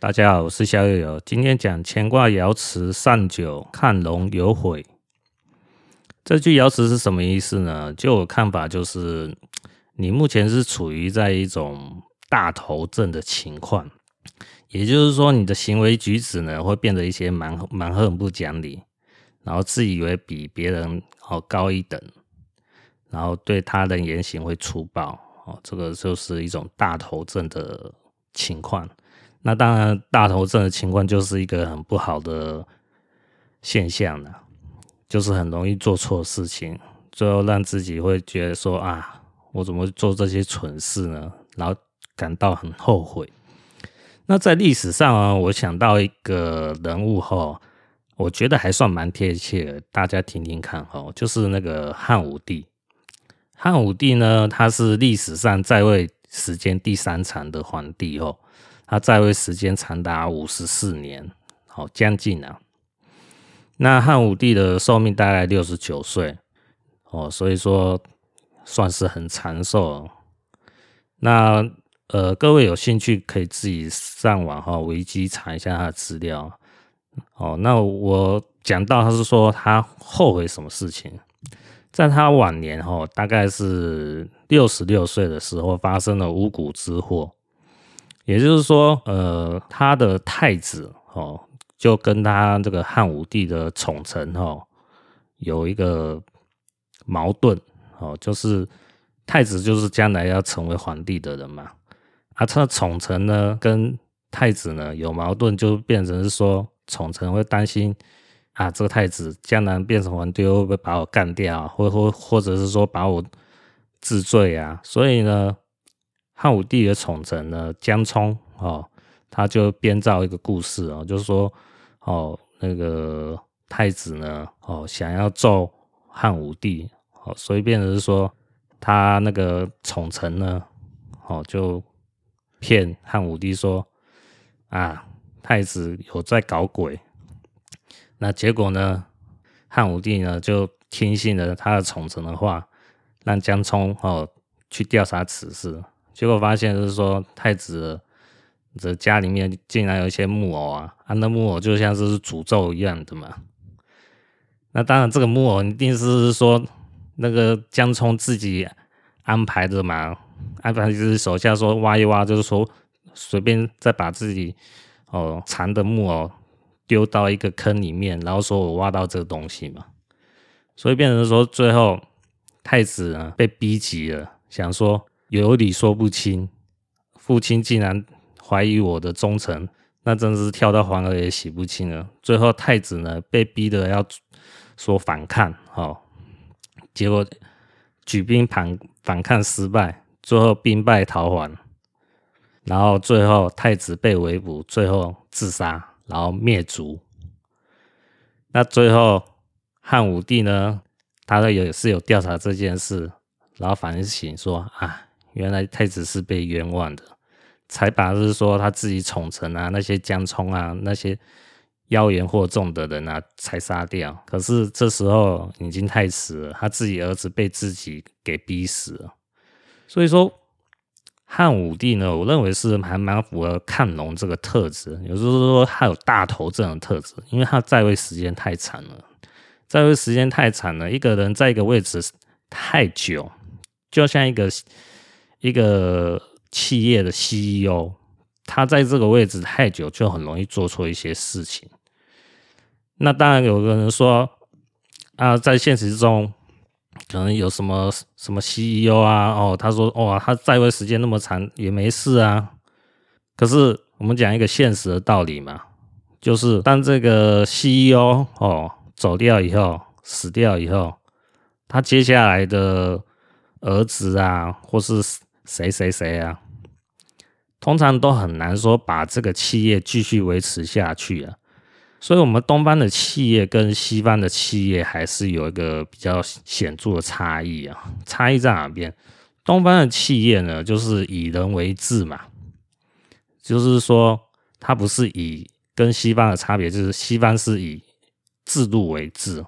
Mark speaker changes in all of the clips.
Speaker 1: 大家好，我是肖友友，今天讲乾卦爻辞上九，看龙有悔。这句爻辞是什么意思呢？就我看法，就是你目前是处于在一种大头症的情况，也就是说，你的行为举止呢会变得一些蛮蛮横不讲理，然后自以为比别人哦高一等，然后对他人言行会粗暴哦，这个就是一种大头症的情况。那当然，大头症的情况就是一个很不好的现象了，就是很容易做错事情，最后让自己会觉得说啊，我怎么做这些蠢事呢？然后感到很后悔。那在历史上啊，我想到一个人物哈，我觉得还算蛮贴切，大家听听看哈，就是那个汉武帝。汉武帝呢，他是历史上在位时间第三长的皇帝哦。他在位时间长达五十四年，好将近啊。那汉武帝的寿命大概六十九岁，哦，所以说算是很长寿。那呃，各位有兴趣可以自己上网哈，维基查一下他的资料。哦，那我讲到他是说他后悔什么事情，在他晚年哈，大概是六十六岁的时候发生了五谷之祸。也就是说，呃，他的太子哦，就跟他这个汉武帝的宠臣哦，有一个矛盾哦，就是太子就是将来要成为皇帝的人嘛，啊，他的宠臣呢跟太子呢有矛盾，就变成是说宠臣会担心啊，这个太子将来变成皇帝会不会把我干掉，或或或者是说把我治罪啊，所以呢。汉武帝的宠臣呢，江充哦，他就编造一个故事哦，就是说哦，那个太子呢，哦，想要揍汉武帝，哦，所以变成是说他那个宠臣呢，哦，就骗汉武帝说啊，太子有在搞鬼。那结果呢，汉武帝呢就听信了他的宠臣的话，让江充哦去调查此事。结果发现就是说，太子的家里面竟然有一些木偶啊，啊，那木偶就像是诅咒一样的嘛。那当然，这个木偶一定是说那个江聪自己安排的嘛，安排就是手下说挖一挖，就是说随便再把自己哦藏的木偶丢到一个坑里面，然后说我挖到这个东西嘛。所以变成说，最后太子呢被逼急了，想说。有理说不清，父亲竟然怀疑我的忠诚，那真是跳到黄河也洗不清了。最后太子呢被逼得要说反抗，哦，结果举兵反反抗失败，最后兵败逃还，然后最后太子被围捕，最后自杀，然后灭族。那最后汉武帝呢，他也是有调查这件事，然后反省说啊。原来太子是被冤枉的，才把就是说他自己宠臣啊，那些江充啊，那些妖言惑众的人啊，才杀掉。可是这时候已经太迟了，他自己儿子被自己给逼死了。所以说汉武帝呢，我认为是还蛮符合看龙这个特质，也就是说他有大头症的特质，因为他在位时间太长了，在位时间太长了，一个人在一个位置太久，就像一个。一个企业的 CEO，他在这个位置太久，就很容易做错一些事情。那当然，有个人说啊，在现实中可能有什么什么 CEO 啊，哦，他说哦，他在位时间那么长也没事啊。可是我们讲一个现实的道理嘛，就是当这个 CEO 哦走掉以后，死掉以后，他接下来的儿子啊，或是谁谁谁啊？通常都很难说把这个企业继续维持下去啊。所以，我们东方的企业跟西方的企业还是有一个比较显著的差异啊。差异在哪边？东方的企业呢，就是以人为治嘛，就是说，它不是以跟西方的差别，就是西方是以制度为治。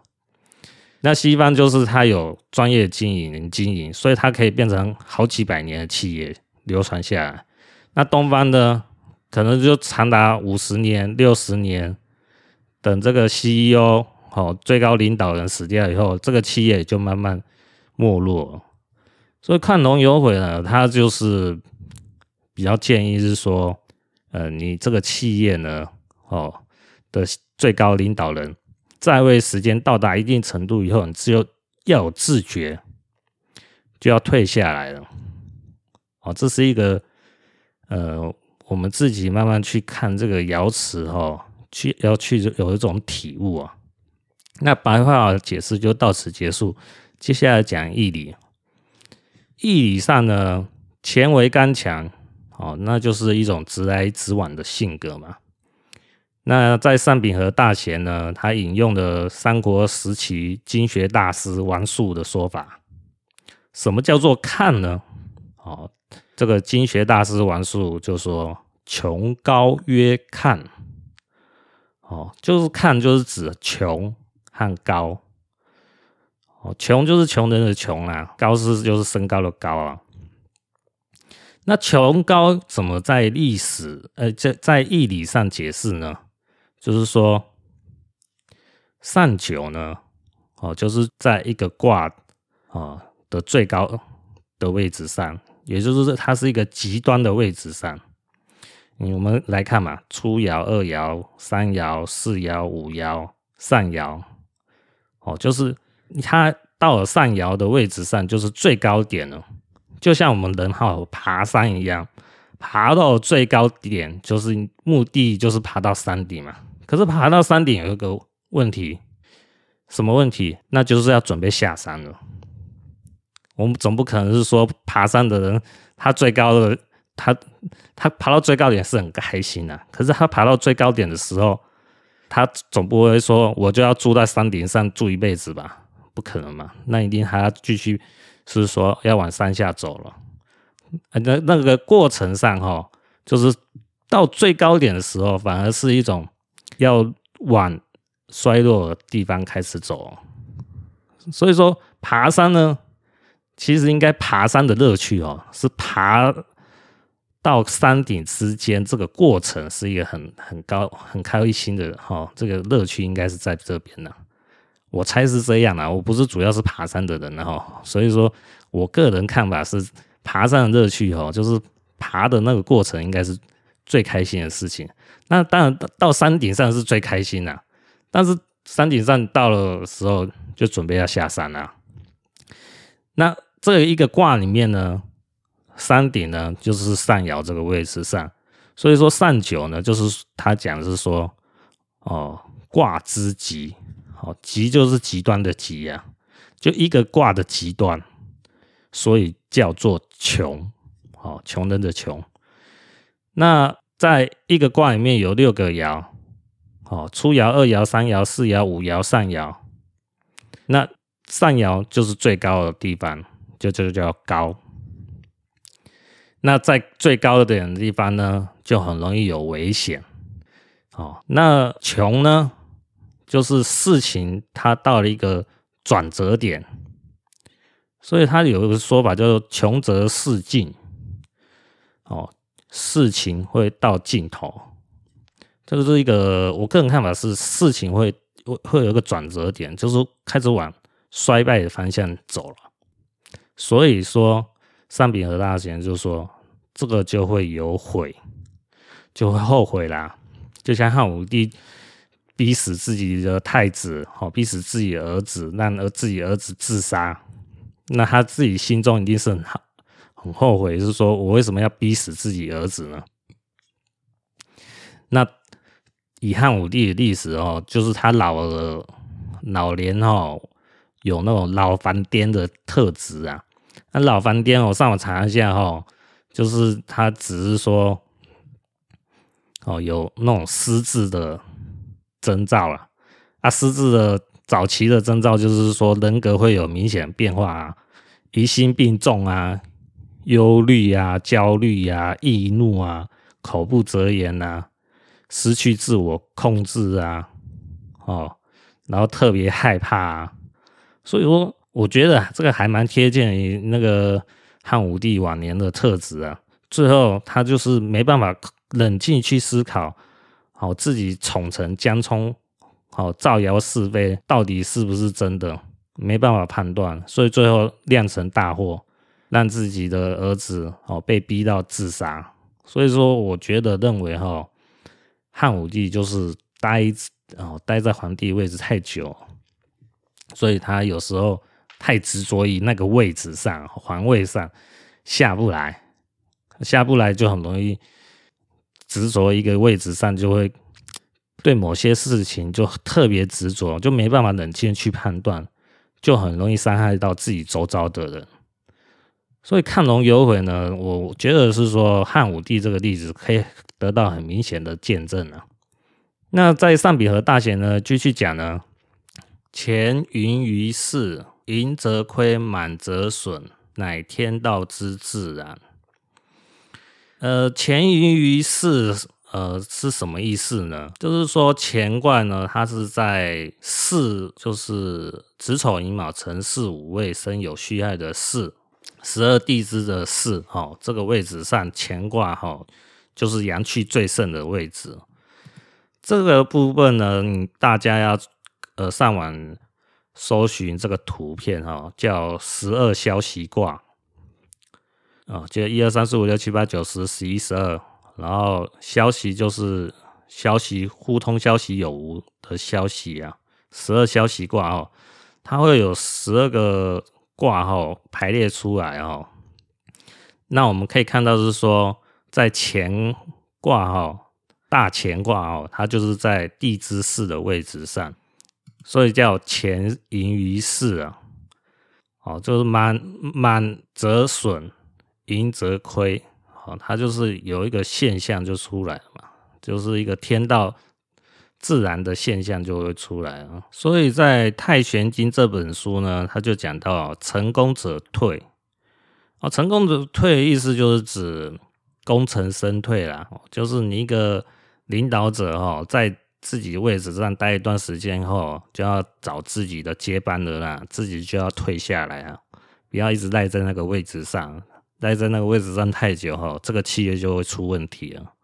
Speaker 1: 那西方就是它有专业经营人经营，所以它可以变成好几百年的企业流传下来。那东方呢，可能就长达五十年、六十年，等这个 CEO 哦，最高领导人死掉以后，这个企业就慢慢没落。所以看龙有悔呢，他就是比较建议是说，呃，你这个企业呢，哦的最高领导人在位时间到达一定程度以后，你只有要有自觉，就要退下来了。哦，这是一个呃，我们自己慢慢去看这个爻辞哈，去要去有一种体悟啊。那白话解释就到此结束，接下来讲义理。义理上呢，干为刚强，哦，那就是一种直来直往的性格嘛。那在上秉和大贤呢，他引用的三国时期经学大师王树的说法，什么叫做看呢？哦，这个经学大师王树就说：“穷高曰看。”哦，就是看，就是指穷和高。哦，穷就是穷人的穷啊，高是就是身高的高啊。那穷高怎么在历史呃在在义理上解释呢？就是说上九呢，哦，就是在一个卦啊的最高的位置上，也就是它是一个极端的位置上。我们来看嘛，初爻、二爻、三爻、四爻、五爻、上爻，哦，就是。它到了上爻的位置上，就是最高点了，就像我们人哈爬山一样，爬到最高点就是目的，就是爬到山顶嘛。可是爬到山顶有一个问题，什么问题？那就是要准备下山了。我们总不可能是说爬山的人，他最高的他他爬到最高点是很开心的，可是他爬到最高点的时候，他总不会说我就要住在山顶上住一辈子吧？不可能嘛？那一定还要继续，是说要往山下走了。那那个过程上哈，就是到最高点的时候，反而是一种要往衰落的地方开始走。所以说，爬山呢，其实应该爬山的乐趣哦，是爬到山顶之间这个过程是一个很很高、很开心的哈。这个乐趣应该是在这边呢。我猜是这样啊，我不是主要是爬山的人哈，所以说我个人看法是，爬山的乐趣哈，就是爬的那个过程应该是最开心的事情。那当然到山顶上是最开心的，但是山顶上到了时候就准备要下山了。那这一个卦里面呢，山顶呢就是上爻这个位置上，所以说上九呢就是他讲是说哦，卦之极。好，极就是极端的极呀，就一个卦的极端，所以叫做穷。好，穷人的穷。那在一个卦里面有六个爻，哦，初爻、二爻、三爻、四爻、五爻、上爻。那上爻就是最高的地方，就这个叫高。那在最高的点的地方呢，就很容易有危险。哦，那穷呢？就是事情它到了一个转折点，所以它有一个说法叫做“穷则事尽”，哦，事情会到尽头。这个是一个我个人看法是，事情会会会有一个转折点，就是开始往衰败的方向走了。所以说，上秉和大贤就说，这个就会有悔，就会后悔啦，就像汉武帝。逼死自己的太子，好，逼死自己儿子，让儿自己儿子自杀，那他自己心中一定是很好很后悔，是说我为什么要逼死自己儿子呢？那以汉武帝的历史哦，就是他老了老年哦，有那种老烦癫的特质啊。那老烦癫，我上网查一下哈，就是他只是说哦，有那种失智的。征兆了啊，失智的早期的征兆就是说人格会有明显变化啊，疑心病重啊，忧虑啊，焦虑啊，易怒啊，口不择言啊，失去自我控制啊，哦，然后特别害怕啊，所以说我觉得这个还蛮贴近于那个汉武帝晚年的特质啊，最后他就是没办法冷静去思考，好自己宠臣江充，好造谣是非到底是不是真的，没办法判断，所以最后酿成大祸，让自己的儿子哦被逼到自杀。所以说，我觉得认为哈，汉武帝就是待哦待在皇帝位置太久，所以他有时候太执着于那个位置上，皇位上下不来。下不来就很容易执着一个位置上，就会对某些事情就特别执着，就没办法冷静去判断，就很容易伤害到自己周遭的人。所以亢龙有悔呢，我觉得是说汉武帝这个例子可以得到很明显的见证啊。那在上比河大贤呢，继续讲呢，钱盈于世，盈则亏，满则损，乃天道之自然。呃，钱盈于世，呃，是什么意思呢？就是说乾卦呢，它是在巳，就是子丑寅卯辰巳午未申酉戌亥的巳，十二地支的巳，哈、哦，这个位置上乾卦哈、哦，就是阳气最盛的位置。这个部分呢，大家要呃上网搜寻这个图片哈、哦，叫十二消息卦。啊，就一二三四五六七八九十十一十二，然后消息就是消息互通消息有无的消息啊，十二消息卦哦，它会有十二个卦号排列出来哦。那我们可以看到是说，在乾卦哈，大乾卦哦，它就是在地支巳的位置上，所以叫乾盈于世啊，哦，就是满满则损。盈则亏，好，它就是有一个现象就出来了嘛，就是一个天道自然的现象就会出来啊。所以在《太玄经》这本书呢，他就讲到成功者退，啊，成功者退的意思就是指功成身退啦，就是你一个领导者哈，在自己位置上待一段时间后，就要找自己的接班人啦，自己就要退下来啊，不要一直赖在那个位置上。待在那个位置上太久哈，这个企业就会出问题了。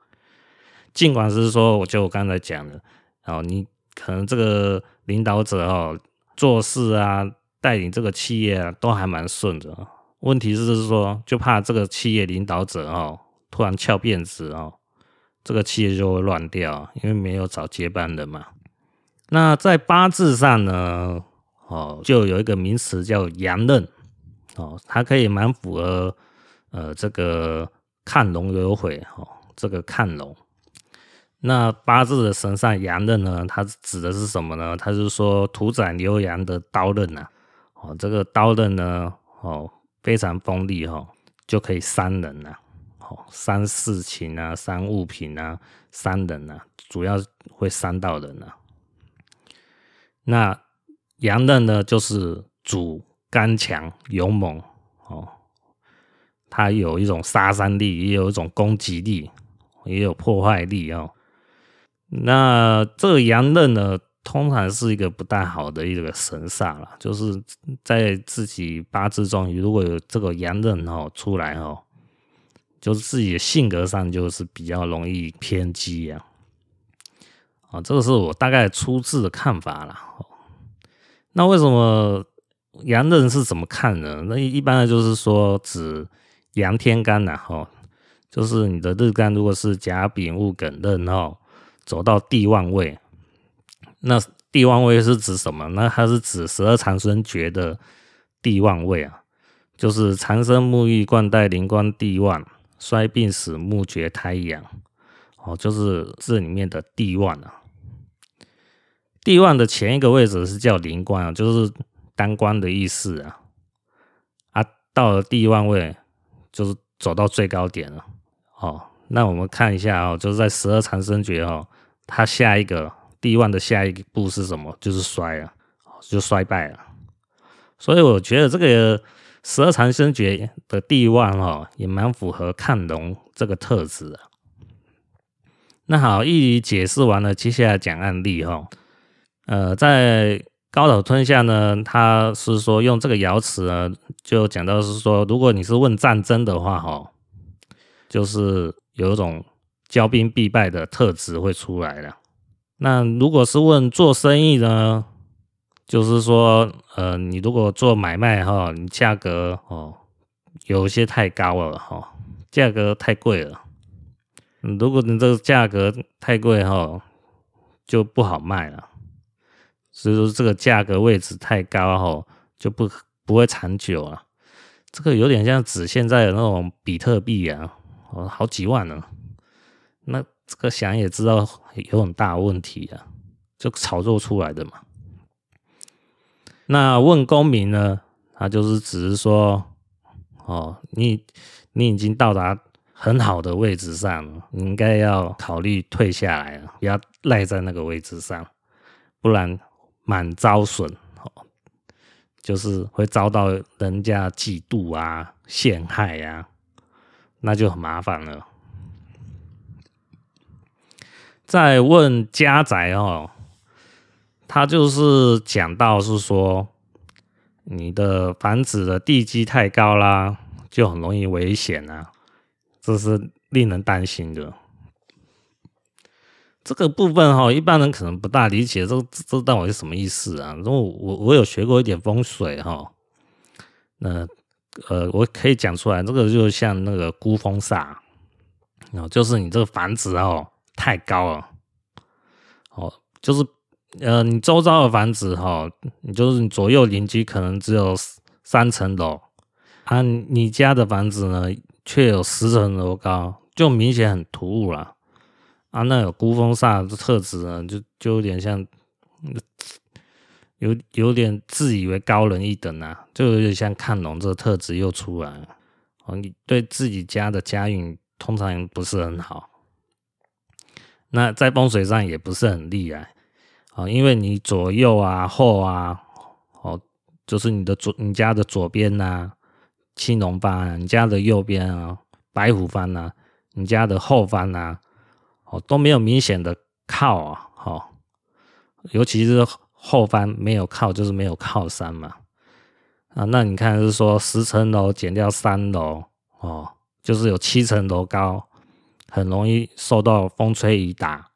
Speaker 1: 尽管是说，我就我刚才讲的，哦，你可能这个领导者哦，做事啊，带领这个企业啊，都还蛮顺的。问题是说，就怕这个企业领导者哦，突然翘辫子哦，这个企业就会乱掉，因为没有找接班人嘛。那在八字上呢，哦，就有一个名词叫阳刃，哦，它可以蛮符合。呃，这个亢龙有悔哈，这个亢龙，那八字的神上阳刃呢，它指的是什么呢？它是说屠宰牛羊的刀刃呐，哦，这个刀刃呢，哦，非常锋利哈，就可以伤人呐，哦，伤事情啊，伤物品啊，伤人呐，主要会伤到人呐。那阳刃呢，就是主刚强勇猛哦。它有一种杀伤力，也有一种攻击力，也有破坏力哦。那这个阳刃呢，通常是一个不太好的一个神煞了，就是在自己八字中，如果有这个阳刃哦出来哦，就是自己的性格上就是比较容易偏激啊。啊，这个是我大概初次的看法了。那为什么阳刃是怎么看呢？那一般的就是说指。阳天干呐，哈，就是你的日干如果是甲丙戊庚壬，哦，走到地旺位，那地旺位是指什么？那它是指十二长生诀的地旺位啊，就是长生沐浴冠带灵官地旺，衰病死木绝胎阳，哦，就是这里面的地旺啊。地旺的前一个位置是叫灵官啊，就是当官的意思啊。啊，到了地旺位。就是走到最高点了，哦，那我们看一下哦，就是在十二长生诀哦，它下一个地旺的下一步是什么？就是衰啊，就衰败了。所以我觉得这个十二长生诀的地旺哦，也蛮符合亢龙这个特质的。那好，一一解释完了，接下来讲案例哈。呃，在高岛吞下呢，他是说用这个爻辞呢，就讲到是说，如果你是问战争的话，哈，就是有一种骄兵必败的特质会出来了。那如果是问做生意呢，就是说，呃，你如果做买卖哈，你价格哦有些太高了哈，价格太贵了。如果你这个价格太贵哈，就不好卖了。所以说这个价格位置太高哈，就不不会长久了。这个有点像指现在的那种比特币啊，哦，好几万呢。这个想也知道有很大问题啊，就炒作出来的嘛。那问公民呢，他就是只是说，哦，你你已经到达很好的位置上，你应该要考虑退下来了，不要赖在那个位置上，不然。满遭损，就是会遭到人家嫉妒啊、陷害啊，那就很麻烦了。在问家宅哦，他就是讲到是说，你的房子的地基太高啦，就很容易危险啊，这是令人担心的。这个部分哈，一般人可能不大理解，这这到底是什么意思啊？因为我我有学过一点风水哈，那呃，我可以讲出来，这个就像那个孤峰煞，然哦，就是你这个房子哦太高了，哦，就是呃，你周遭的房子哈，你就是你左右邻居可能只有三层楼，啊，你家的房子呢却有十层楼高，就明显很突兀了。啊，那有孤峰煞的特质呢，就就有点像，有有点自以为高人一等啊，就有点像看龙这个特质又出来了。哦，你对自己家的家运通常不是很好，那在风水上也不是很厉害啊，因为你左右啊后啊，哦，就是你的左你家的左边呐，青龙方，你家的右边啊，白虎方呐，你家的后方呐。哦，都没有明显的靠啊，哦，尤其是后方没有靠，就是没有靠山嘛，啊，那你看是说十层楼减掉三楼，哦，就是有七层楼高，很容易受到风吹雨打，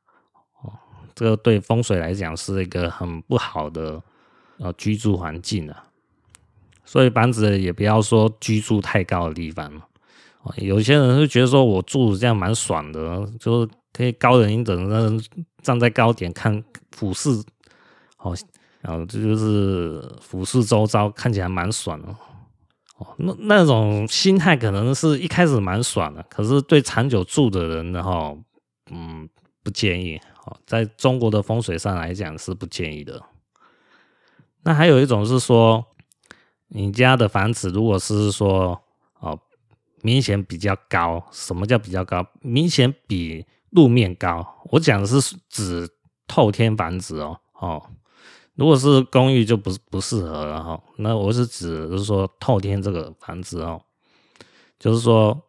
Speaker 1: 哦，这个对风水来讲是一个很不好的呃居住环境啊，所以房子也不要说居住太高的地方，哦，有些人会觉得说我住这样蛮爽的，就是。可以高人一等，站在高点看俯视，哦，然后这就是俯视周遭，看起来蛮爽的。哦，那那种心态可能是一开始蛮爽的，可是对长久住的人呢，哈，嗯，不建议。哦，在中国的风水上来讲是不建议的。那还有一种是说，你家的房子如果是说，哦，明显比较高，什么叫比较高？明显比路面高，我讲的是指透天房子哦哦，如果是公寓就不不适合了哈。那我是指就是说透天这个房子哦，就是说，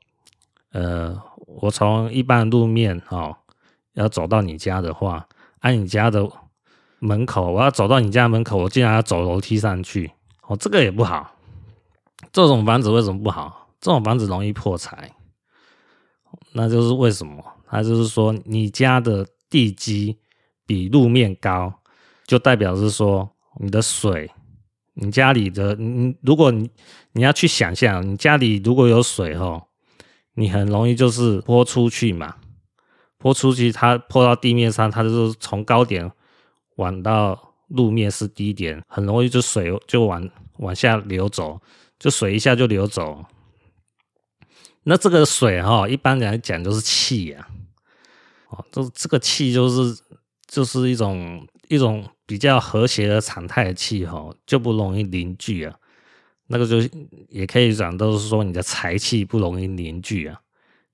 Speaker 1: 呃，我从一般路面哦要走到你家的话，按你家的门口，我要走到你家门口，我竟然要走楼梯上去，哦，这个也不好。这种房子为什么不好？这种房子容易破财，那就是为什么？他就是说，你家的地基比路面高，就代表是说你的水，你家里的，你如果你你要去想象，你家里如果有水哈，你很容易就是泼出去嘛，泼出去，它泼到地面上，它就是从高点往到路面是低点，很容易就水就往往下流走，就水一下就流走。那这个水哈，一般来讲就是气呀。哦，这这个气就是就是一种一种比较和谐的常态气候，就不容易凝聚啊。那个就也可以讲，都是说你的财气不容易凝聚啊，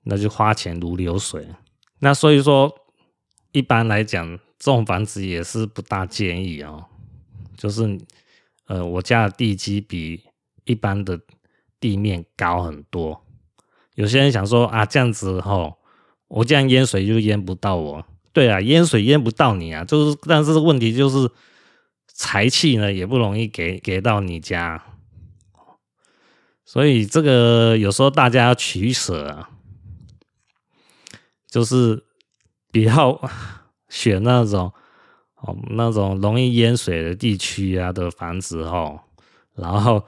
Speaker 1: 那就花钱如流水。那所以说，一般来讲，这种房子也是不大建议啊。就是呃，我家的地基比一般的地面高很多。有些人想说啊，这样子吼。我这样淹水就淹不到我，对啊，淹水淹不到你啊，就是，但是问题就是财气呢也不容易给给到你家，所以这个有时候大家要取舍啊。就是比较选那种哦那种容易淹水的地区啊的房子哦，然后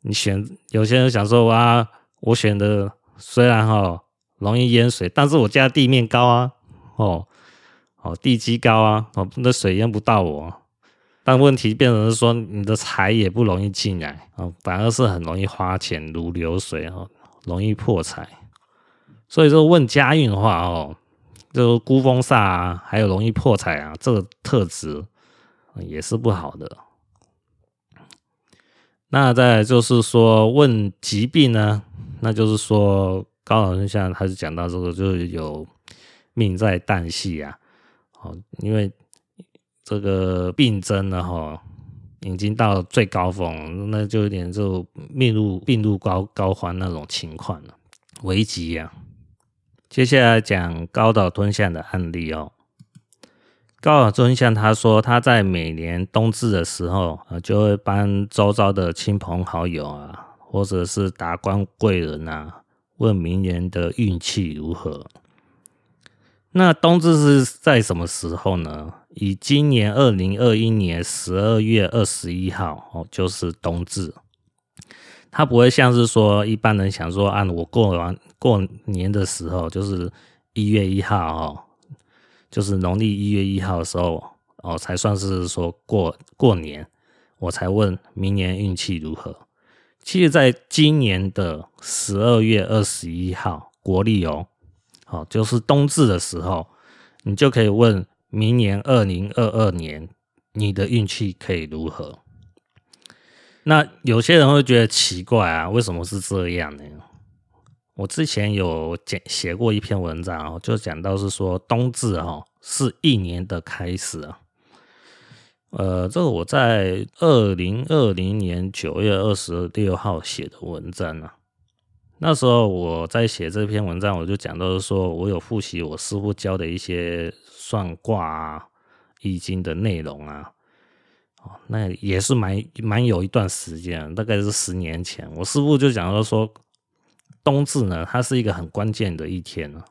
Speaker 1: 你选有些人想说哇，我选的虽然哈容易淹水，但是我家地面高啊，哦哦地基高啊，哦那水淹不到我。但问题变成是说，你的财也不容易进来啊，反而是很容易花钱如流水哦，容易破财。所以说问家运的话哦，就孤峰煞啊，还有容易破财啊，这个特质也是不好的。那再就是说问疾病呢，那就是说高老师现在还是讲到这个，就是有命在旦夕啊，哦，因为。这个病症呢，哈，已经到最高峰，那就有点就病入病入膏膏肓那种情况了，危急呀、啊。接下来讲高岛敦象的案例哦。高岛敦象他说，他在每年冬至的时候啊，就会帮周遭的亲朋好友啊，或者是达官贵人啊，问明年的运气如何。那冬至是在什么时候呢？以今年二零二一年十二月二十一号哦，就是冬至。它不会像是说一般人想说，按我过完过年的时候，就是一月一号哦，就是农历一月一号的时候哦，才算是说过过年，我才问明年运气如何。其实，在今年的十二月二十一号国历哦。好，就是冬至的时候，你就可以问明年二零二二年你的运气可以如何？那有些人会觉得奇怪啊，为什么是这样呢？我之前有讲写过一篇文章哦，就讲到是说冬至哦是一年的开始啊。呃，这个我在二零二零年九月二十六号写的文章啊。那时候我在写这篇文章，我就讲到说，我有复习我师傅教的一些算卦啊、易经的内容啊。哦，那也是蛮蛮有一段时间，大概是十年前，我师傅就讲到说，冬至呢，它是一个很关键的一天啊。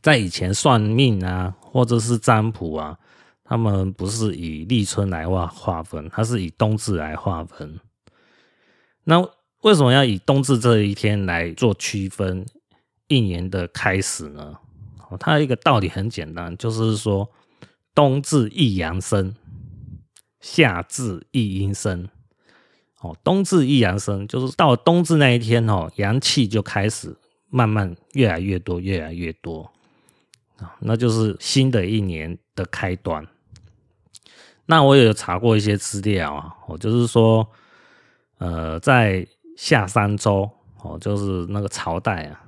Speaker 1: 在以前算命啊，或者是占卜啊，他们不是以立春来划划分，它是以冬至来划分。那为什么要以冬至这一天来做区分一年的开始呢？哦它一个道理很简单，就是说冬至一阳生，夏至一阴生。哦，冬至一阳生，就是到了冬至那一天哦，阳气就开始慢慢越来越多，越来越多啊，那就是新的一年的开端。那我也有查过一些资料啊，我就是说，呃，在夏商周哦，就是那个朝代啊，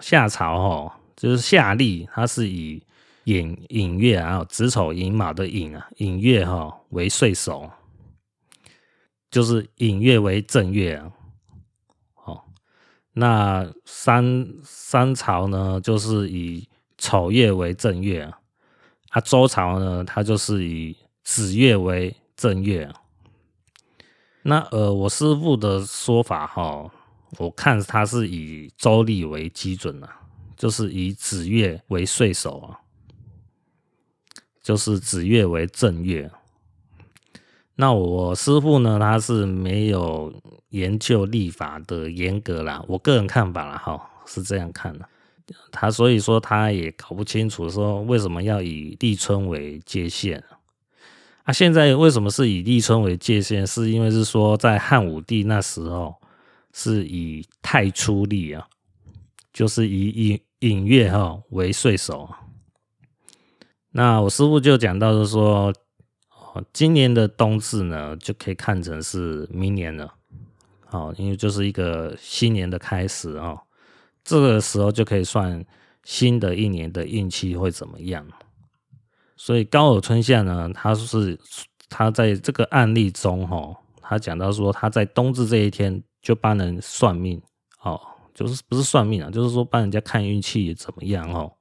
Speaker 1: 夏朝哦，就是夏历，它是以寅寅月啊，子丑寅卯的寅啊，寅月哈为岁首，就是寅月为正月啊。哦，那商商朝呢，就是以丑月为正月啊，啊，周朝呢，它就是以子月为正月啊。那呃，我师父的说法哈，我看他是以周历为基准啊，就是以子月为岁首啊，就是子月为正月。那我师父呢，他是没有研究历法的严格啦，我个人看法啦哈，是这样看的。他所以说他也搞不清楚说为什么要以立春为界限。啊，现在为什么是以立春为界限？是因为是说在汉武帝那时候是以太初历啊，就是以寅寅月哈为岁首。那我师傅就讲到是说，哦，今年的冬至呢，就可以看成是明年了，哦，因为就是一个新年的开始哦，这个时候就可以算新的一年的运气会怎么样。所以高岛敦象呢，他是他在这个案例中哈，他讲到说他在冬至这一天就帮人算命哦，就是不是算命啊，就是说帮人家看运气怎么样哦，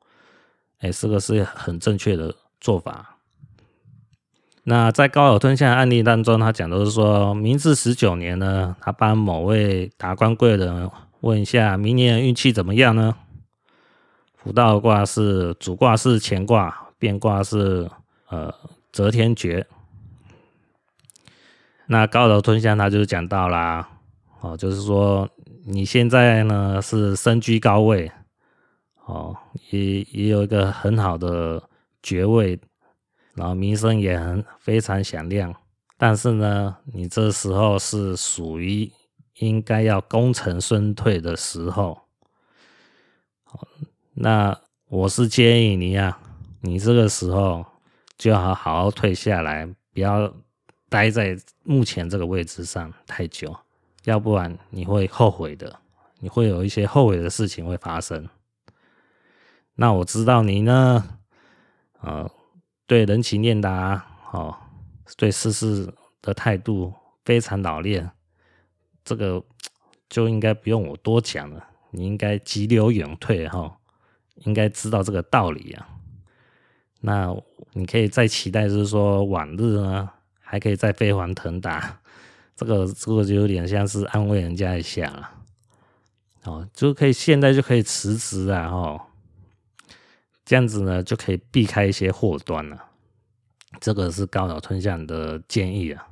Speaker 1: 哎，这个是很正确的做法。那在高岛敦象案例当中，他讲的是说明治十九年呢，他帮某位达官贵人问一下明年运气怎么样呢？辅道卦是主卦是乾卦，变卦是呃择天绝。那高楼吞象，他就讲到啦，哦，就是说你现在呢是身居高位，哦，也也有一个很好的爵位，然后名声也很非常响亮，但是呢，你这时候是属于应该要功成身退的时候，那我是建议你、啊，你这个时候就要好好退下来，不要。待在目前这个位置上太久，要不然你会后悔的，你会有一些后悔的事情会发生。那我知道你呢，呃，对人情练达，哦，对世事的态度非常老练，这个就应该不用我多讲了，你应该急流勇退哈、哦，应该知道这个道理啊。那你可以再期待，就是说往日呢。还可以再飞黄腾达，这个这个就有点像是安慰人家一下了，哦，就可以现在就可以辞职啊，哦，这样子呢就可以避开一些祸端了。这个是高岛吞象的建议啊。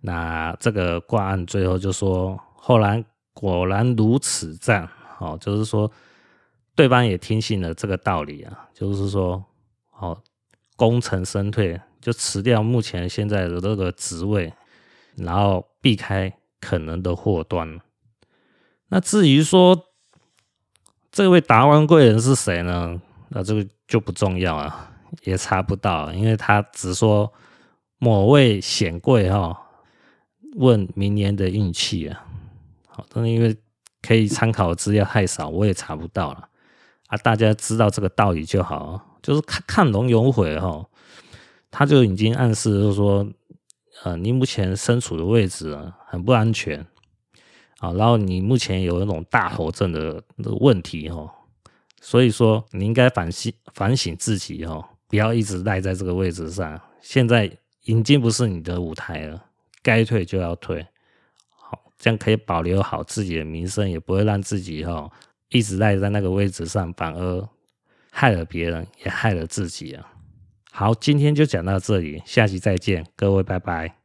Speaker 1: 那这个卦案最后就说，后来果然如此战，哦，就是说对方也听信了这个道理啊，就是说，哦，功成身退。就辞掉目前现在的这个职位，然后避开可能的祸端。那至于说这位达官贵人是谁呢？那这个就不重要了，也查不到，因为他只说某位显贵哈，问明年的运气啊。好，但是因为可以参考的资料太少，我也查不到了啊。大家知道这个道理就好，就是看看龙有悔哈。他就已经暗示，就是说，呃，你目前身处的位置，很不安全啊，然后你目前有那种大头症的的问题哈，所以说你应该反省反省自己哈，不要一直赖在这个位置上。现在已经不是你的舞台了，该退就要退，好，这样可以保留好自己的名声，也不会让自己哈一直赖在那个位置上，反而害了别人，也害了自己啊。好，今天就讲到这里，下期再见，各位拜拜。